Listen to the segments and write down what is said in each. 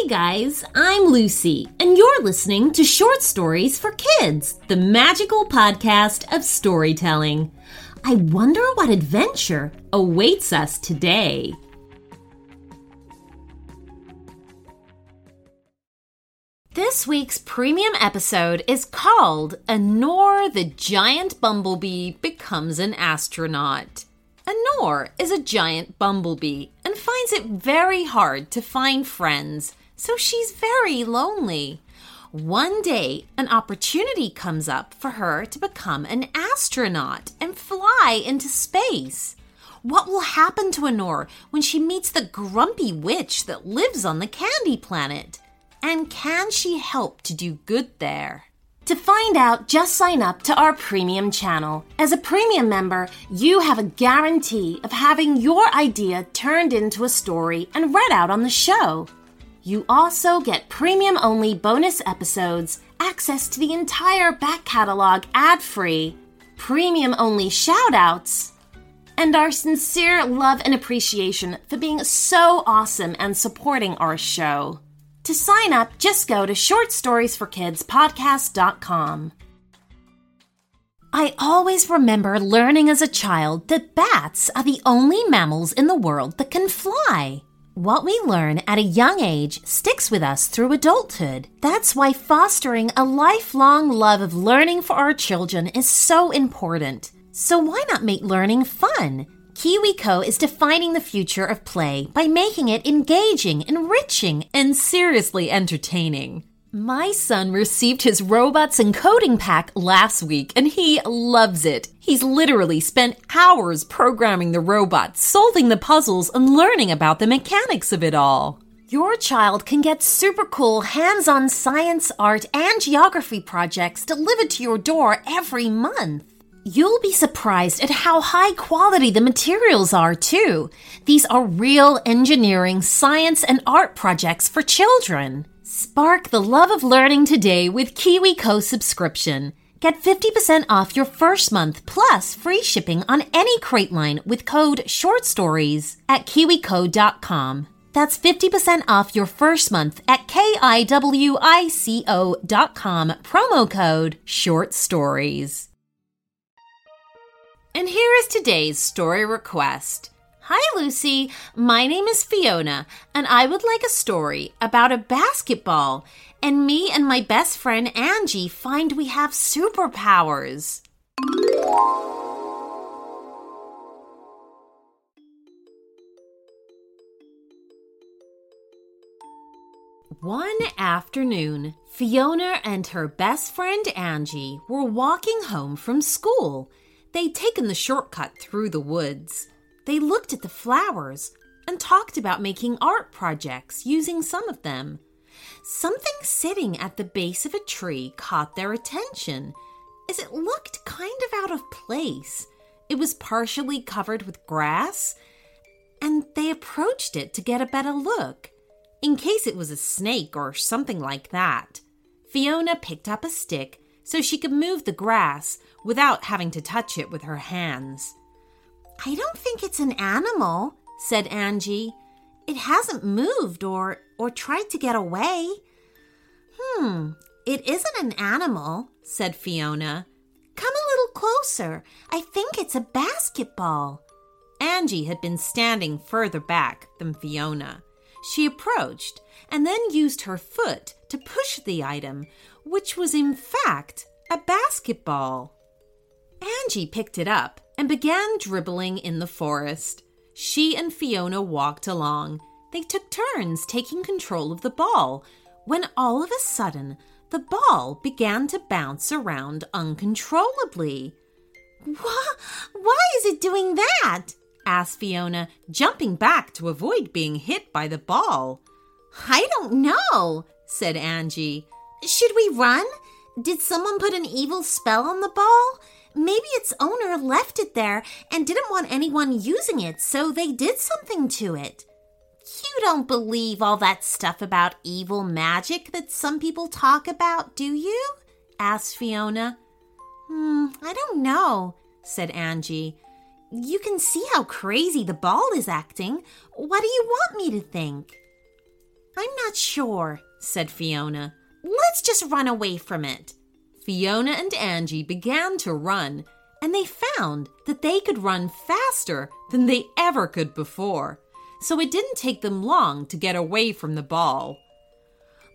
Hey guys, I'm Lucy, and you're listening to Short Stories for Kids, the magical podcast of storytelling. I wonder what adventure awaits us today. This week's premium episode is called Anor the Giant Bumblebee Becomes an Astronaut. Anor is a giant bumblebee and finds it very hard to find friends, so she's very lonely. One day, an opportunity comes up for her to become an astronaut and fly into space. What will happen to Anor when she meets the grumpy witch that lives on the candy planet? And can she help to do good there? To find out, just sign up to our premium channel. As a premium member, you have a guarantee of having your idea turned into a story and read out on the show. You also get premium only bonus episodes, access to the entire back catalog ad free, premium only shout outs, and our sincere love and appreciation for being so awesome and supporting our show. To sign up, just go to shortstoriesforkidspodcast.com. I always remember learning as a child that bats are the only mammals in the world that can fly. What we learn at a young age sticks with us through adulthood. That's why fostering a lifelong love of learning for our children is so important. So, why not make learning fun? KiwiCo is defining the future of play by making it engaging, enriching, and seriously entertaining. My son received his robots and coding pack last week and he loves it. He's literally spent hours programming the robots, solving the puzzles, and learning about the mechanics of it all. Your child can get super cool hands on science, art, and geography projects delivered to your door every month. You'll be surprised at how high quality the materials are, too. These are real engineering, science, and art projects for children. Spark the love of learning today with KiwiCo subscription. Get 50% off your first month plus free shipping on any crate line with code short stories at kiwico.com. That's 50% off your first month at kiwico.com promo code short stories. And here is today's story request. Hi, Lucy. My name is Fiona, and I would like a story about a basketball. And me and my best friend Angie find we have superpowers. One afternoon, Fiona and her best friend Angie were walking home from school. They'd taken the shortcut through the woods. They looked at the flowers and talked about making art projects using some of them. Something sitting at the base of a tree caught their attention, as it looked kind of out of place. It was partially covered with grass, and they approached it to get a better look, in case it was a snake or something like that. Fiona picked up a stick so she could move the grass without having to touch it with her hands. I don't think it's an animal, said Angie. It hasn't moved or or tried to get away. Hmm, it isn't an animal, said Fiona. Come a little closer. I think it's a basketball. Angie had been standing further back than Fiona. She approached and then used her foot to push the item, which was in fact a basketball. Angie picked it up and began dribbling in the forest. She and Fiona walked along. They took turns taking control of the ball when all of a sudden the ball began to bounce around uncontrollably. Why, why is it doing that? asked Fiona, jumping back to avoid being hit by the ball. I don't know, said Angie. Should we run? Did someone put an evil spell on the ball? Maybe its owner left it there and didn't want anyone using it, so they did something to it. You don't believe all that stuff about evil magic that some people talk about, do you? asked Fiona. Hmm, I don't know, said Angie. You can see how crazy the ball is acting. What do you want me to think? I'm not sure, said Fiona. Let's just run away from it. Fiona and Angie began to run, and they found that they could run faster than they ever could before. So it didn't take them long to get away from the ball.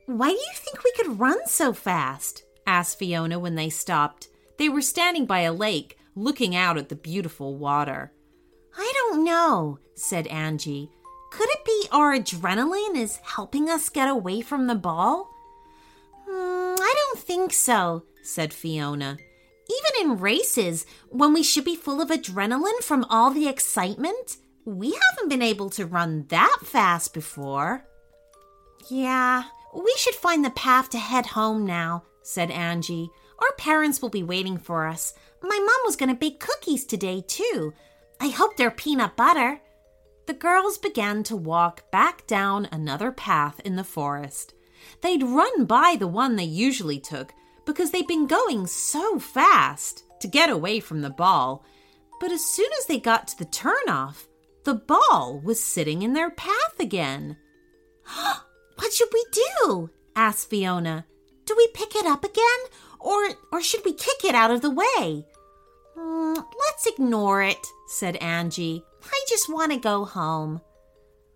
Why do you think we could run so fast? asked Fiona when they stopped. They were standing by a lake, looking out at the beautiful water. I don't know, said Angie. Could it be our adrenaline is helping us get away from the ball? Mm, I don't think so, said Fiona. Even in races, when we should be full of adrenaline from all the excitement, we haven't been able to run that fast before. Yeah, we should find the path to head home now, said Angie. Our parents will be waiting for us. My mom was going to bake cookies today, too. I hope they're peanut butter. The girls began to walk back down another path in the forest. They'd run by the one they usually took because they'd been going so fast to get away from the ball. But as soon as they got to the turnoff, the ball was sitting in their path again. what should we do? asked Fiona. Do we pick it up again, or, or should we kick it out of the way? Mm, let's ignore it, said Angie. I just want to go home.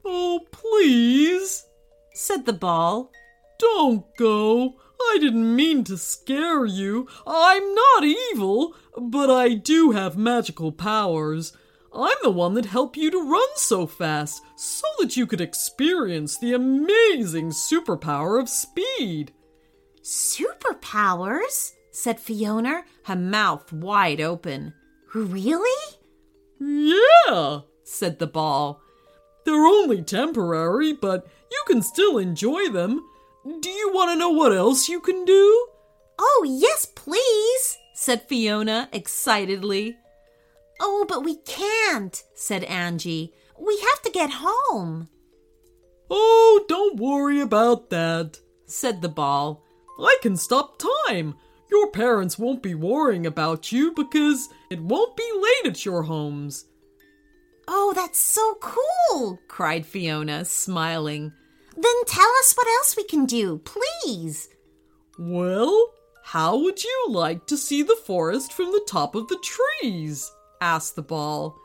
Oh, please, said the ball. Don't go. I didn't mean to scare you. I'm not evil, but I do have magical powers. I'm the one that helped you to run so fast so that you could experience the amazing superpower of speed. Superpowers? said Fiona, her mouth wide open. Really? Yeah, said the ball. They're only temporary, but you can still enjoy them. Do you want to know what else you can do? Oh, yes, please, said Fiona excitedly. Oh, but we can't, said Angie. We have to get home. Oh, don't worry about that, said the ball. I can stop time. Your parents won't be worrying about you because it won't be late at your homes. Oh, that's so cool, cried Fiona, smiling. Then tell us what else we can do, please. Well, how would you like to see the forest from the top of the trees? asked the ball.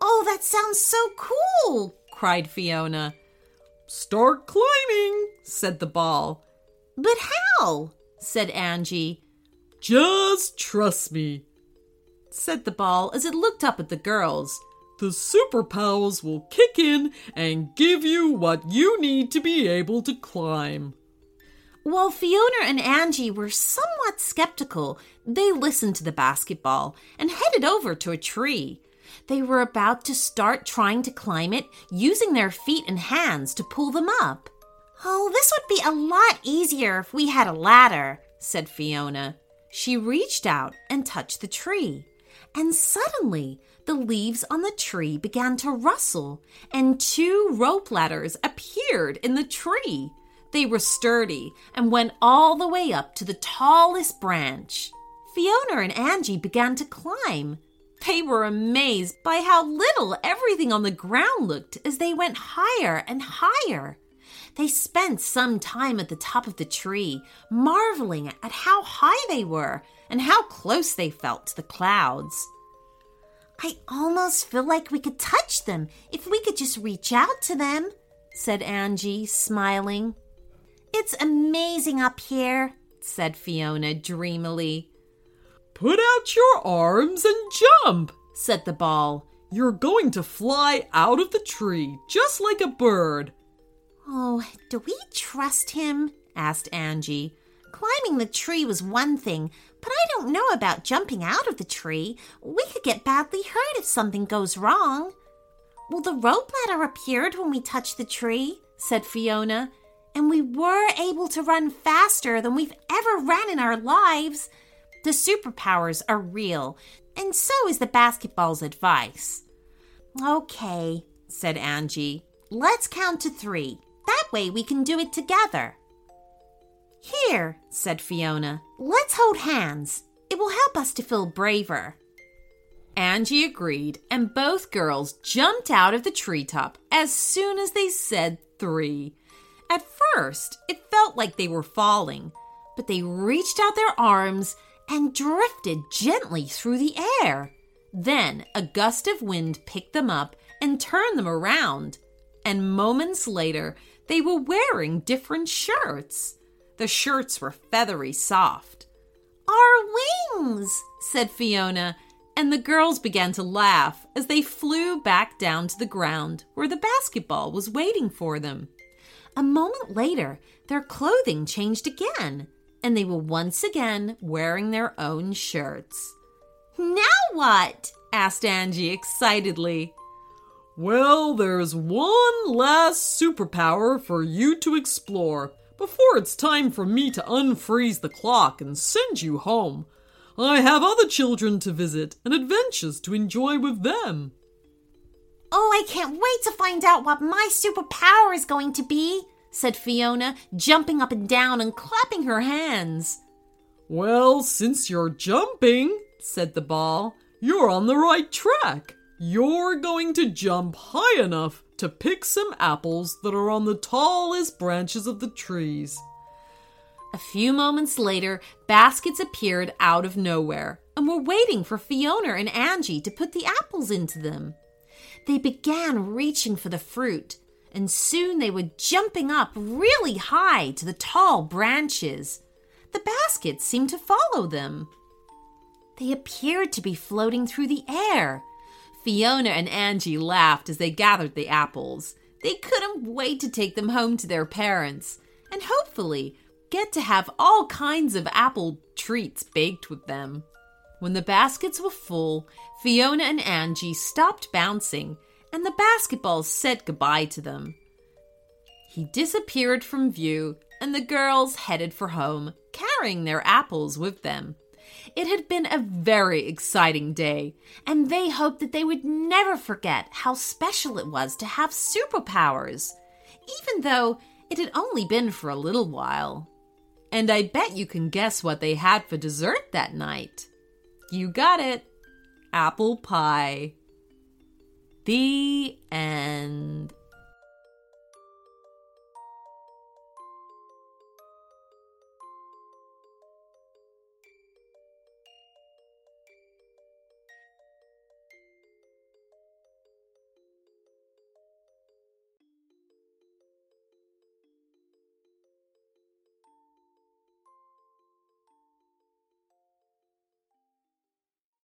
Oh, that sounds so cool, cried Fiona. Start climbing, said the ball. But how? said Angie. Just trust me, said the ball as it looked up at the girls. The superpowers will kick in and give you what you need to be able to climb. While Fiona and Angie were somewhat skeptical, they listened to the basketball and headed over to a tree. They were about to start trying to climb it using their feet and hands to pull them up. Oh, this would be a lot easier if we had a ladder, said Fiona. She reached out and touched the tree, and suddenly the leaves on the tree began to rustle, and two rope ladders appeared in the tree. They were sturdy and went all the way up to the tallest branch. Fiona and Angie began to climb. They were amazed by how little everything on the ground looked as they went higher and higher. They spent some time at the top of the tree, marveling at how high they were and how close they felt to the clouds. I almost feel like we could touch them if we could just reach out to them, said Angie, smiling. It's amazing up here, said Fiona dreamily. Put out your arms and jump, said the ball. You're going to fly out of the tree just like a bird. Oh, do we trust him? asked Angie. Climbing the tree was one thing, but I don't know about jumping out of the tree. We could get badly hurt if something goes wrong. Well, the rope ladder appeared when we touched the tree, said Fiona, and we were able to run faster than we've ever ran in our lives. The superpowers are real, and so is the basketball's advice. Okay, said Angie. Let's count to three. That way we can do it together. Here, said Fiona, let's hold hands. It will help us to feel braver. Angie agreed, and both girls jumped out of the treetop as soon as they said three. At first, it felt like they were falling, but they reached out their arms and drifted gently through the air. Then a gust of wind picked them up and turned them around. And moments later, they were wearing different shirts. The shirts were feathery soft. Our wings, said Fiona, and the girls began to laugh as they flew back down to the ground where the basketball was waiting for them. A moment later, their clothing changed again, and they were once again wearing their own shirts. Now what? asked Angie excitedly. Well, there's one last superpower for you to explore before it's time for me to unfreeze the clock and send you home. I have other children to visit and adventures to enjoy with them. Oh, I can't wait to find out what my superpower is going to be, said Fiona, jumping up and down and clapping her hands. Well, since you're jumping, said the ball, you're on the right track. You're going to jump high enough to pick some apples that are on the tallest branches of the trees. A few moments later, baskets appeared out of nowhere and were waiting for Fiona and Angie to put the apples into them. They began reaching for the fruit, and soon they were jumping up really high to the tall branches. The baskets seemed to follow them. They appeared to be floating through the air, Fiona and Angie laughed as they gathered the apples. They couldn't wait to take them home to their parents and hopefully get to have all kinds of apple treats baked with them. When the baskets were full, Fiona and Angie stopped bouncing and the basketball said goodbye to them. He disappeared from view and the girls headed for home, carrying their apples with them. It had been a very exciting day, and they hoped that they would never forget how special it was to have superpowers, even though it had only been for a little while. And I bet you can guess what they had for dessert that night. You got it apple pie. The end.